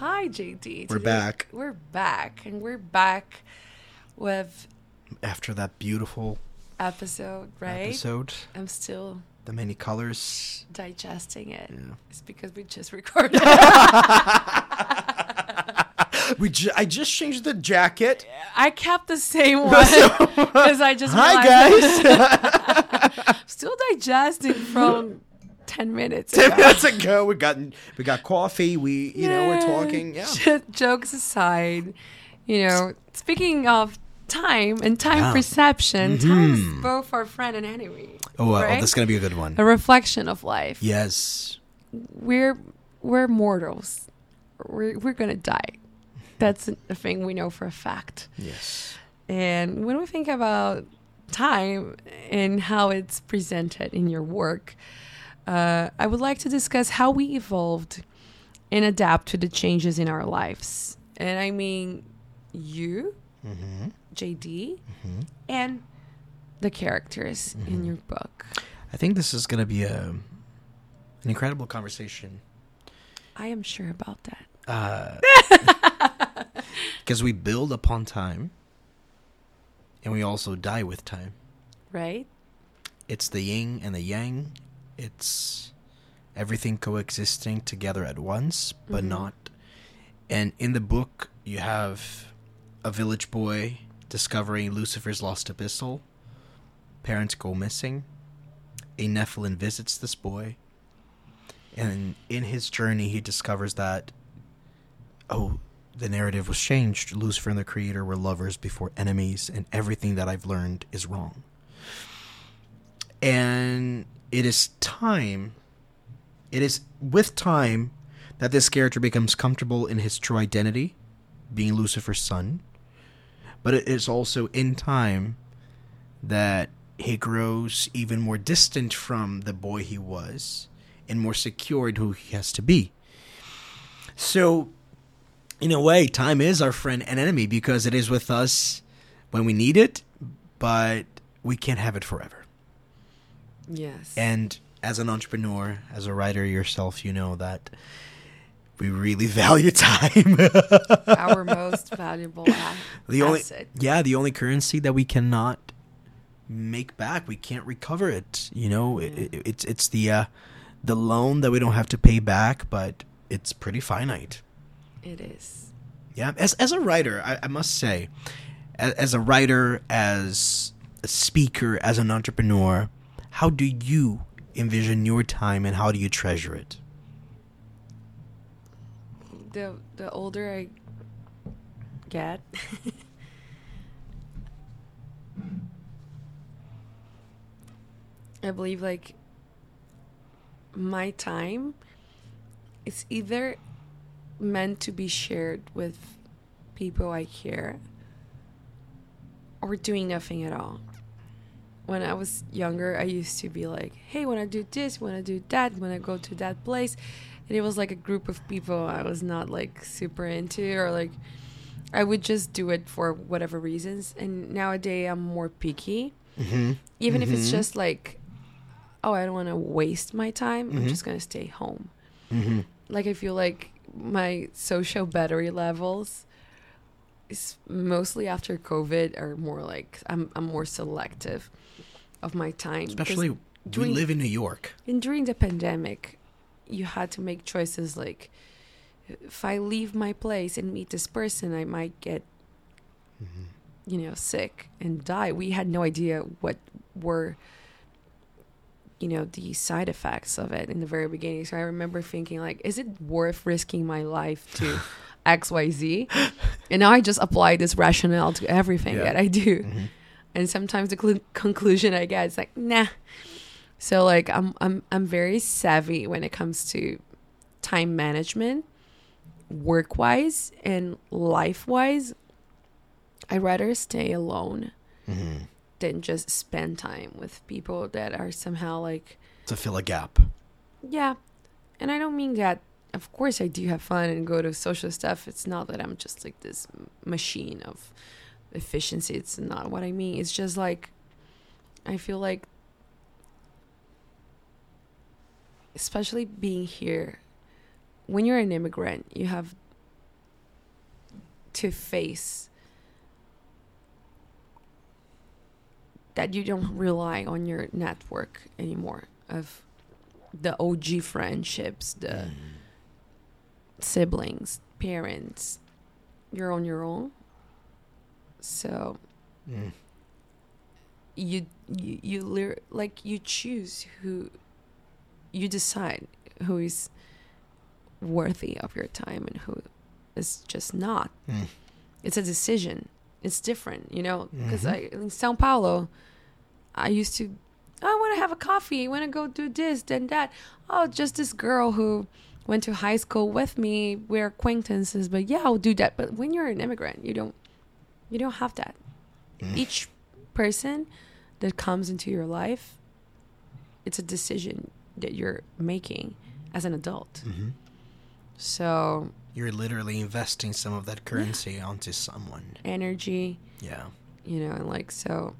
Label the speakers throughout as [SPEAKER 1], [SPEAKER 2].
[SPEAKER 1] Hi, JD.
[SPEAKER 2] We're back.
[SPEAKER 1] We're back, and we're back with
[SPEAKER 2] After that beautiful
[SPEAKER 1] episode, right?
[SPEAKER 2] episode,
[SPEAKER 1] I'm still
[SPEAKER 2] the many colors.
[SPEAKER 1] digesting it.
[SPEAKER 2] Yeah.
[SPEAKER 1] It's because we just recorded.
[SPEAKER 2] We ju- I just changed the jacket.
[SPEAKER 1] I kept the same one because I just
[SPEAKER 2] Hi
[SPEAKER 1] realized
[SPEAKER 2] guys.
[SPEAKER 1] still digesting from ten minutes.
[SPEAKER 2] Ten
[SPEAKER 1] ago.
[SPEAKER 2] minutes ago, we got we got coffee. We you know we're talking. Yeah.
[SPEAKER 1] Jokes aside, you know, speaking of time and time
[SPEAKER 2] Yeah.
[SPEAKER 1] perception, mm-hmm. time is both our friend and enemy.
[SPEAKER 2] Oh, well,
[SPEAKER 1] right?
[SPEAKER 2] that's gonna be a good one.
[SPEAKER 1] a reflection of life.
[SPEAKER 2] Yes.
[SPEAKER 1] We're we're mortals. We're we're gonna die. That's a thing we know for a fact.
[SPEAKER 2] Yes.
[SPEAKER 1] And when we think about time and how it's presented in your work, uh, I would like to discuss how we evolved and adapt to the changes in our lives. And I mean, you,
[SPEAKER 2] Mm-hmm.
[SPEAKER 1] JD,
[SPEAKER 2] Mhm.
[SPEAKER 1] and the characters in your book.
[SPEAKER 2] I think this is gonna be a an incredible conversation.
[SPEAKER 1] I am sure about that.
[SPEAKER 2] Because we build upon time, and we also die with time.
[SPEAKER 1] Right?
[SPEAKER 2] It's the yin and the yang. It's everything coexisting together at once, but
[SPEAKER 1] Mhm.
[SPEAKER 2] not. And in the book, you have a village boy discovering Lucifer's lost epistle. Parents go missing. A Nephilim visits this boy. And in his journey, he discovers that, oh, the narrative was changed. Lucifer and the Creator were lovers before enemies, and everything that I've learned is wrong. And it is time, it is with time that this character becomes comfortable in his true identity, being Lucifer's son. But it is also in time that he grows even more distant from the boy he was and more secured who he has to be. So, in a way, time is our friend and enemy because it is with us when we need it, but we can't have it forever.
[SPEAKER 1] Yes.
[SPEAKER 2] And as an entrepreneur, as a writer yourself, you know that we really value time.
[SPEAKER 1] our most valuable a-
[SPEAKER 2] the only
[SPEAKER 1] asset.
[SPEAKER 2] yeah, the only currency that we cannot make back, we can't recover it. You know, it, it, it's it's the uh, the loan that we don't have to pay back, but it's pretty finite.
[SPEAKER 1] It is.
[SPEAKER 2] Yeah, as as a writer, I, I must say, as, as a writer, as a speaker, as an entrepreneur, how do you envision your time and how do you treasure it?
[SPEAKER 1] the the older I get, I believe like my time is either meant to be shared with people I care or doing nothing at all. When I was younger, I used to be like, hey, when I do this, when I do that, when I go to that place. And it was like a group of people I was not like super into, or like I would just do it for whatever reasons. And nowadays, I'm more picky.
[SPEAKER 2] Mm-hmm.
[SPEAKER 1] Even if it's
[SPEAKER 2] Mhm.
[SPEAKER 1] just like, oh, I don't want to waste my time, I'm
[SPEAKER 2] Mhm.
[SPEAKER 1] just going to stay home.
[SPEAKER 2] Mm-hmm.
[SPEAKER 1] Like, I feel like my social battery levels mostly after COVID are more like I'm, I'm more selective of my time.
[SPEAKER 2] Especially we live in New York.
[SPEAKER 1] and during the pandemic, you had to make choices like if I leave my place and meet this person, I might get, mm-hmm. you know, sick and die. We had no idea what were, you know, the side effects of it in the very beginning. So I remember thinking, like, is it worth risking my life to X, Y, Z? And now I just apply this rationale to everything
[SPEAKER 2] Yeah.
[SPEAKER 1] that I do
[SPEAKER 2] Mhm.
[SPEAKER 1] and sometimes the cl- conclusion I get is like, nah. So like I'm I'm I'm very savvy when it comes to time management, work wise and life wise. I'd rather stay alone
[SPEAKER 2] Mm-hmm.
[SPEAKER 1] than just spend time with people that are somehow like
[SPEAKER 2] To fill a gap.
[SPEAKER 1] yeah. And I don't mean that of course I do have fun and go to social stuff. It's not that I'm just like this machine of efficiency. It's not what I mean. It's just like I feel like especially being here when you're an immigrant, you have to face that you don't rely on your network anymore of the OG friendships, the
[SPEAKER 2] Mm.
[SPEAKER 1] Siblings, parents. You're on your own. So
[SPEAKER 2] Mm.
[SPEAKER 1] you you you like you choose who you decide who is worthy of your time and who is just not
[SPEAKER 2] Mm.
[SPEAKER 1] it's a decision it's different you know because
[SPEAKER 2] Mhm.
[SPEAKER 1] i in sao paulo i used to "Oh, i want to have a coffee i want to go do this then that oh just this girl who went to high school with me we're acquaintances but yeah i'll do that but when you're an immigrant you don't you don't have that
[SPEAKER 2] Mm.
[SPEAKER 1] each person that comes into your life it's a decision that you're making as an adult
[SPEAKER 2] Mhm.
[SPEAKER 1] so
[SPEAKER 2] You're literally investing some of that currency onto someone.
[SPEAKER 1] energy
[SPEAKER 2] Yeah.
[SPEAKER 1] you know and like so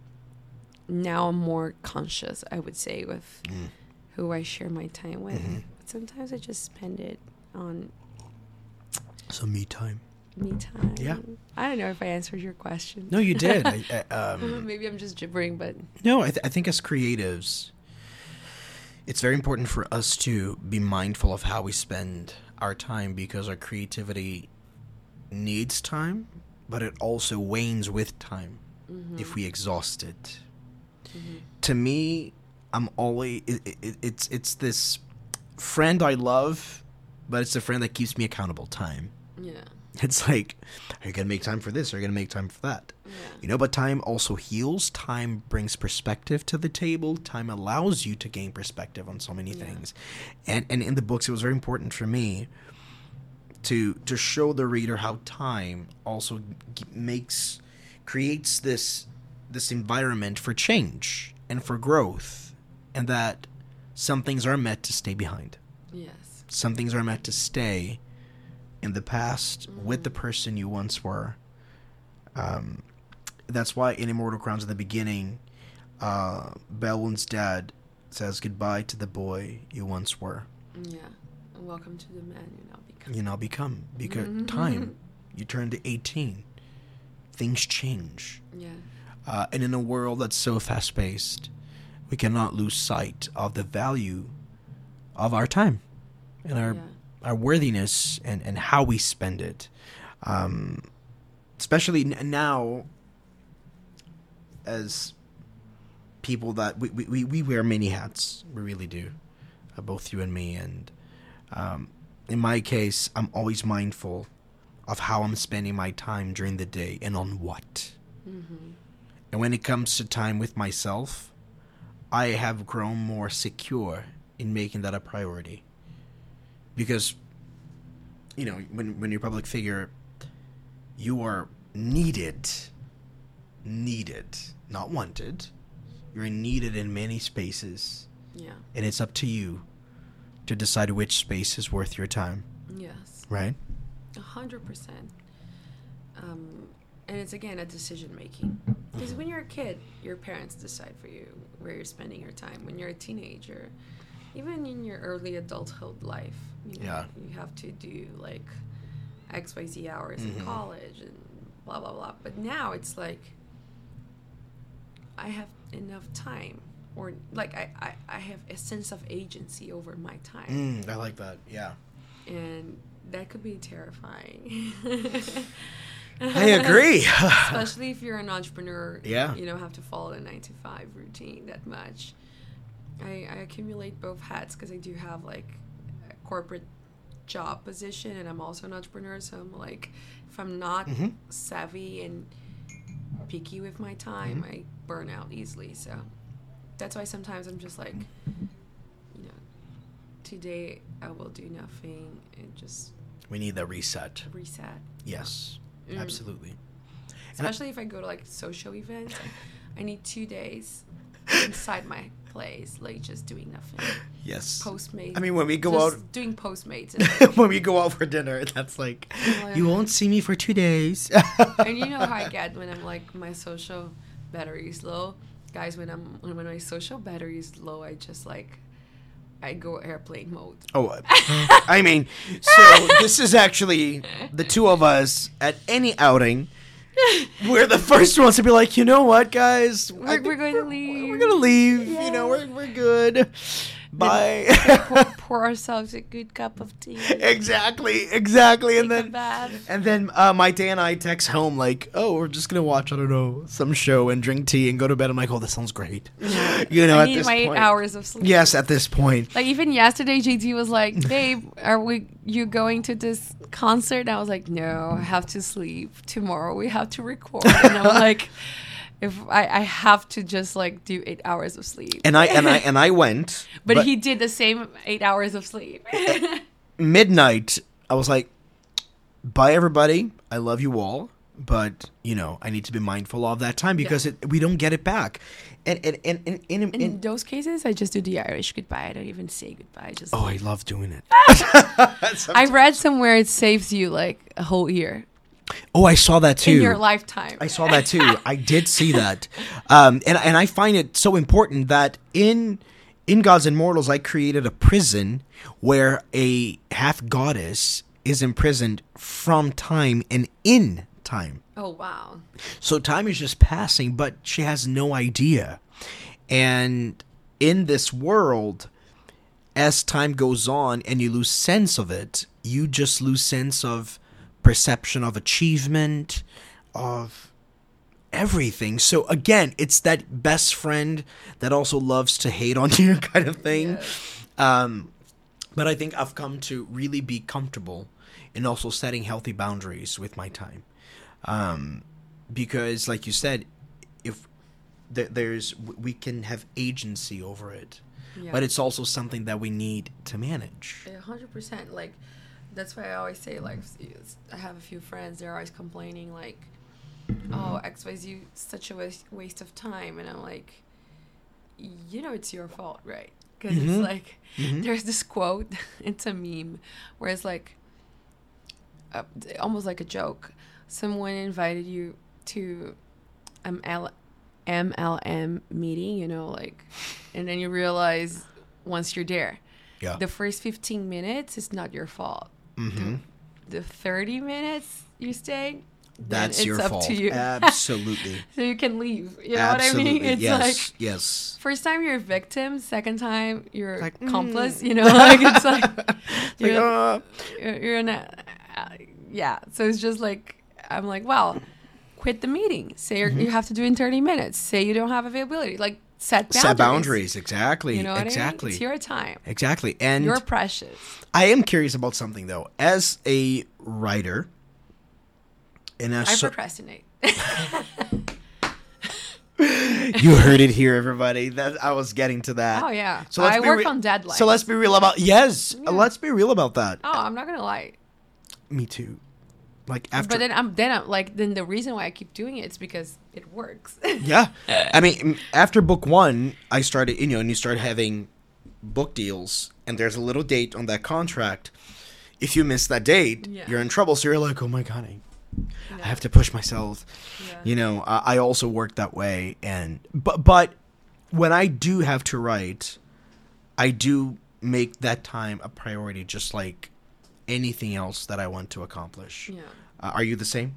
[SPEAKER 1] now i'm more conscious i would say with
[SPEAKER 2] Mm.
[SPEAKER 1] who i share my time with
[SPEAKER 2] Mhm.
[SPEAKER 1] Sometimes i just spend it on
[SPEAKER 2] some me time.
[SPEAKER 1] me time
[SPEAKER 2] Yeah.
[SPEAKER 1] i don't know if i answered your question
[SPEAKER 2] No, you did. I, I, um,
[SPEAKER 1] maybe i'm just gibbering but
[SPEAKER 2] No, I, th- I think as creatives, it's very important for us to be mindful of how we spend our time because our creativity needs time, but it also wanes with time if we exhaust it. To me, I'm always it, it, it's it's this friend I love, but it's a friend that keeps me accountable. Time.
[SPEAKER 1] yeah
[SPEAKER 2] It's like, are you gonna make time for this? Are you gonna make time for that?
[SPEAKER 1] yeah
[SPEAKER 2] You know, but time also heals. Time brings perspective to the table. Time allows you to gain perspective on so many
[SPEAKER 1] Yeah.
[SPEAKER 2] things. And and in the books, it was very important for me to to show the reader how time also makes creates this this environment for change and for growth, and that some things are meant to stay behind.
[SPEAKER 1] yes
[SPEAKER 2] Some things are meant to stay in the past with the person you once were. Um, that's why in Immortal Crowns in the beginning, uh, Belwyn's dad says goodbye to the boy you once were.
[SPEAKER 1] yeah and welcome to the man you now become
[SPEAKER 2] You now become because time. You turn to eighteen, things change,
[SPEAKER 1] yeah
[SPEAKER 2] uh, and in a world that's so fast paced, we cannot lose sight of the value of our time and our
[SPEAKER 1] yeah
[SPEAKER 2] our worthiness and, and how we spend it. Um, especially now, as people that we, we, we- we wear many hats, we really do, uh, both you and me. And um, in my case, I'm always mindful of how I'm spending my time during the day and on what.
[SPEAKER 1] mm-hmm.
[SPEAKER 2] And when it comes to time with myself, I have grown more secure in making that a priority. Because, you know, when, when you're a public figure, you are needed. Needed. Not wanted. You're needed in many spaces.
[SPEAKER 1] yeah
[SPEAKER 2] And it's up to you to decide which space is worth your time,
[SPEAKER 1] yes
[SPEAKER 2] right?
[SPEAKER 1] A hundred percent. Um, and it's again a decision making. Because when you're a kid, your parents decide for you where you're spending your time. When you're a teenager, even in your early adulthood life, you know,
[SPEAKER 2] Yeah.
[SPEAKER 1] you have to do like X, Y, Z hours
[SPEAKER 2] Mhm.
[SPEAKER 1] in college and blah blah blah. But now it's like I have enough time, or like I, I, I have a sense of agency over my time
[SPEAKER 2] Mm, I like that. Yeah.
[SPEAKER 1] and that could be terrifying.
[SPEAKER 2] I agree.
[SPEAKER 1] Especially if you're an entrepreneur,
[SPEAKER 2] Yeah.
[SPEAKER 1] you don't have to follow the nine to five routine that much. I, I accumulate both hats because I do have like a corporate job position and I'm also an entrepreneur. So I'm like, if I'm not
[SPEAKER 2] Mhm.
[SPEAKER 1] savvy and picky with my time,
[SPEAKER 2] Mm-hmm.
[SPEAKER 1] I burn out easily. So that's why sometimes I'm just like, you know, today I will do nothing and just
[SPEAKER 2] we need the reset.
[SPEAKER 1] reset.
[SPEAKER 2] Yes,
[SPEAKER 1] Mm.
[SPEAKER 2] absolutely. And I-
[SPEAKER 1] Especially if I go to like social events, I need two days inside my place, like just doing nothing.
[SPEAKER 2] Yes.
[SPEAKER 1] Postmates.
[SPEAKER 2] I mean, when we go
[SPEAKER 1] just
[SPEAKER 2] out,
[SPEAKER 1] doing Postmates, and,
[SPEAKER 2] when we go out for dinner, that's like,
[SPEAKER 1] like-
[SPEAKER 2] you won't see me for two days.
[SPEAKER 1] and you know how I get when I'm like my social battery is low, guys. When I'm when my social battery is low, I just like I go airplane mode.
[SPEAKER 2] Oh, I mean, so this is actually the two of us at any outing. We're the first ones to be like, you know what, guys,
[SPEAKER 1] We're, we're going to leave.
[SPEAKER 2] We're
[SPEAKER 1] leave.
[SPEAKER 2] gonna leave. You know, we're we're good. Bye.
[SPEAKER 1] pour, pour ourselves a good cup of tea.
[SPEAKER 2] exactly, exactly, and
[SPEAKER 1] take a
[SPEAKER 2] then and then uh, my day and I text home like, oh, we're just gonna watch I don't know some show and drink tea and go to bed. I'm like, oh, this sounds great. You know,
[SPEAKER 1] I
[SPEAKER 2] at
[SPEAKER 1] need my eight hours of sleep.
[SPEAKER 2] Yes, at this point.
[SPEAKER 1] Like even yesterday, JT was like, "Babe, are we you going to this concert?" And I was like, "No, I have to sleep. Tomorrow we have to record." And I'm like, "If I, I have to just like do eight hours of sleep."
[SPEAKER 2] And I and I and I went,
[SPEAKER 1] but, he did the same eight hours of sleep.
[SPEAKER 2] midnight, I was like, "Bye, everybody. I love you all, but you know, I need to be mindful of that time because it, we don't get it back." And and and and, and, and-
[SPEAKER 1] In those cases, I just do the Irish goodbye. I don't even say goodbye. I just
[SPEAKER 2] oh, I love doing it.
[SPEAKER 1] I read somewhere it saves you like a whole year
[SPEAKER 2] oh, I saw that too.
[SPEAKER 1] in your lifetime.
[SPEAKER 2] I saw that too. I did see that, um, and and I find it so important that in in Gods and Mortals, I created a prison where a half goddess is imprisoned from time and in time.
[SPEAKER 1] oh wow.
[SPEAKER 2] So time is just passing, but she has no idea. And in this world, as time goes on and you lose sense of it, you just lose sense of perception of achievement, of everything. So again, it's that best friend that also loves to hate on you kind of thing. Um, but I think I've come to really be comfortable in also setting healthy boundaries with my time. Um, because, like you said, if th- there's we can have agency over it,
[SPEAKER 1] Yeah.
[SPEAKER 2] but it's also something that we need to manage.
[SPEAKER 1] A hundred percent. Like that's why I always say like I have a few friends. They're always complaining like, "Oh, X Y Z such a waste waste of time," and I'm like, you know, it's your fault, right? Because
[SPEAKER 2] Mhm.
[SPEAKER 1] it's like
[SPEAKER 2] Mhm.
[SPEAKER 1] there's this quote. It's a meme where it's like uh, almost like a joke. Someone invited you to L- MLM meeting, you know, like, and then you realize once you're there
[SPEAKER 2] Yeah.
[SPEAKER 1] the first 15 minutes is not your fault.
[SPEAKER 2] Hmm
[SPEAKER 1] The 30 minutes you stay
[SPEAKER 2] that's
[SPEAKER 1] it's
[SPEAKER 2] your
[SPEAKER 1] up
[SPEAKER 2] fault.
[SPEAKER 1] to you.
[SPEAKER 2] Absolutely.
[SPEAKER 1] so you can leave. You know
[SPEAKER 2] Absolutely.
[SPEAKER 1] what I mean? It's
[SPEAKER 2] yes.
[SPEAKER 1] like
[SPEAKER 2] yes.
[SPEAKER 1] first time you're a victim, second time you're
[SPEAKER 2] Like,
[SPEAKER 1] accomplice.
[SPEAKER 2] mm.
[SPEAKER 1] You know, like it's like you're,
[SPEAKER 2] uh,
[SPEAKER 1] you're, you're in a uh, yeah. So it's just like I'm like, well, quit the meeting. Say you're
[SPEAKER 2] Mm-hmm.
[SPEAKER 1] you have to do it in 30 minutes. Say you don't have availability. Like set boundaries.
[SPEAKER 2] set boundaries. Exactly.
[SPEAKER 1] You know
[SPEAKER 2] exactly.
[SPEAKER 1] I mean? It's your time.
[SPEAKER 2] exactly. And
[SPEAKER 1] You're precious.
[SPEAKER 2] I am curious about something though. As a writer, and as
[SPEAKER 1] I
[SPEAKER 2] so-
[SPEAKER 1] procrastinate.
[SPEAKER 2] you heard it here, everybody. That I was getting to that.
[SPEAKER 1] Oh yeah.
[SPEAKER 2] So let's
[SPEAKER 1] I
[SPEAKER 2] be
[SPEAKER 1] work
[SPEAKER 2] re-
[SPEAKER 1] on deadlines.
[SPEAKER 2] So let's be real about yes.
[SPEAKER 1] Yeah.
[SPEAKER 2] Let's be real about that.
[SPEAKER 1] Oh, I'm not gonna lie.
[SPEAKER 2] Me too. Like after.
[SPEAKER 1] But then I'm then I'm like then the reason why I keep doing it is because it works.
[SPEAKER 2] yeah. I mean, after book one, I started. You know, and you start having book deals, and there's a little date on that contract. If you miss that date,
[SPEAKER 1] Yeah.
[SPEAKER 2] you're in trouble. So you're like, oh my god, I, I have to push myself.
[SPEAKER 1] Yeah.
[SPEAKER 2] You know, I, I also work that way, and but but when I do have to write, I do make that time a priority, just like anything else that I want to accomplish.
[SPEAKER 1] Yeah.
[SPEAKER 2] Uh, are you the same?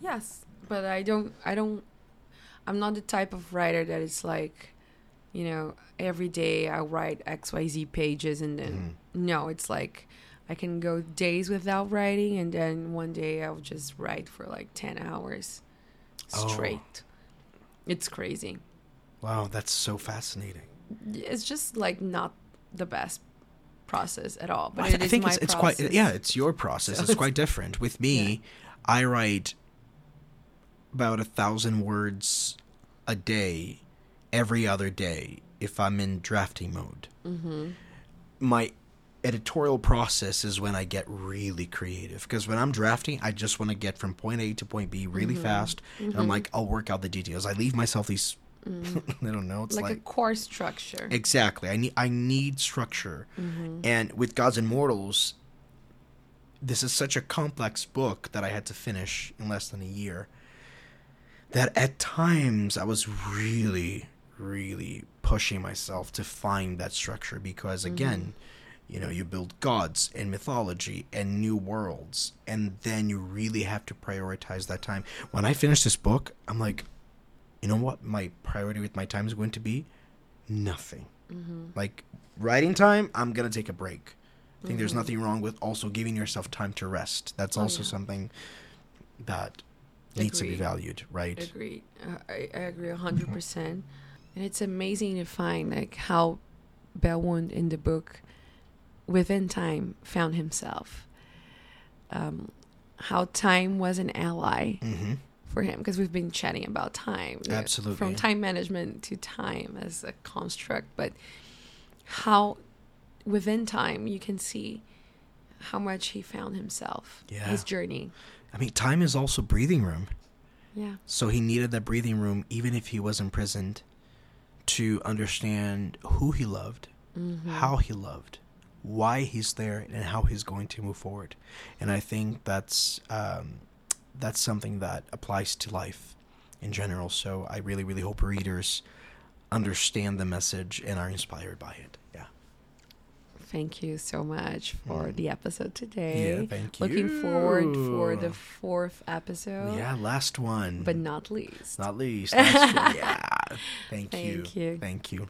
[SPEAKER 1] Yes, but I don't. I don't. I'm not the type of writer that is like, you know, every day I write X Y Z pages and then
[SPEAKER 2] Mm-hmm.
[SPEAKER 1] no, it's like I can go days without writing and then one day I'll just write for like ten hours straight.
[SPEAKER 2] Oh.
[SPEAKER 1] straight. It's crazy.
[SPEAKER 2] Wow, that's so fascinating.
[SPEAKER 1] It's just like not the best process at all. But
[SPEAKER 2] I, th- I think it's, it's quite yeah, it's your process.
[SPEAKER 1] So
[SPEAKER 2] it's
[SPEAKER 1] it's-
[SPEAKER 2] quite different. With me, I write about a thousand words a day, every other day, if I'm in drafting mode.
[SPEAKER 1] Mm-hmm.
[SPEAKER 2] My editorial process is when I get really creative because when I'm drafting, I just want to get from point A to point B really
[SPEAKER 1] Mm-hmm.
[SPEAKER 2] fast. And I'm like, I'll work out the details. I leave myself these. I don't know. It's
[SPEAKER 1] Mm. like,
[SPEAKER 2] like
[SPEAKER 1] a core structure.
[SPEAKER 2] Exactly. I need I need structure.
[SPEAKER 1] Mm-hmm.
[SPEAKER 2] And with Gods and Mortals, this is such a complex book that I had to finish in less than a year. That at times I was really, really pushing myself to find that structure because again, you know, you build gods and mythology and new worlds, and then you really have to prioritize that time. When I finish this book, I'm like, you know what? My priority with my time is going to be nothing. Like writing time, I'm gonna take a break. I think there's nothing wrong with also giving yourself time to rest. That's also
[SPEAKER 1] yeah.
[SPEAKER 2] something that needs to be valued, right?
[SPEAKER 1] Agreed. Uh, I, I agree a hundred percent. And it's amazing to find like how Belmont in the book, within time, found himself. Um, how time was an ally
[SPEAKER 2] Mm-hmm.
[SPEAKER 1] For him because we've been chatting about time,
[SPEAKER 2] Absolutely.
[SPEAKER 1] from time management to time as a construct, but how within time you can see how much he found himself,
[SPEAKER 2] Yeah.
[SPEAKER 1] his journey.
[SPEAKER 2] I mean, time is also breathing room.
[SPEAKER 1] Yeah.
[SPEAKER 2] So he needed that breathing room, even if he was imprisoned, to understand who he loved,
[SPEAKER 1] Mm-hmm.
[SPEAKER 2] how he loved, why he's there, and how he's going to move forward. And I think that's um, that's something that applies to life in general. So I really, really hope readers understand the message and are inspired by it. Yeah.
[SPEAKER 1] Thank you so much for
[SPEAKER 2] Mm.
[SPEAKER 1] the episode today.
[SPEAKER 2] Yeah, thank you.
[SPEAKER 1] Looking forward for the fourth episode.
[SPEAKER 2] Yeah, last one.
[SPEAKER 1] But not least.
[SPEAKER 2] not least. Yeah. Thank, you.
[SPEAKER 1] Thank you.
[SPEAKER 2] Thank you.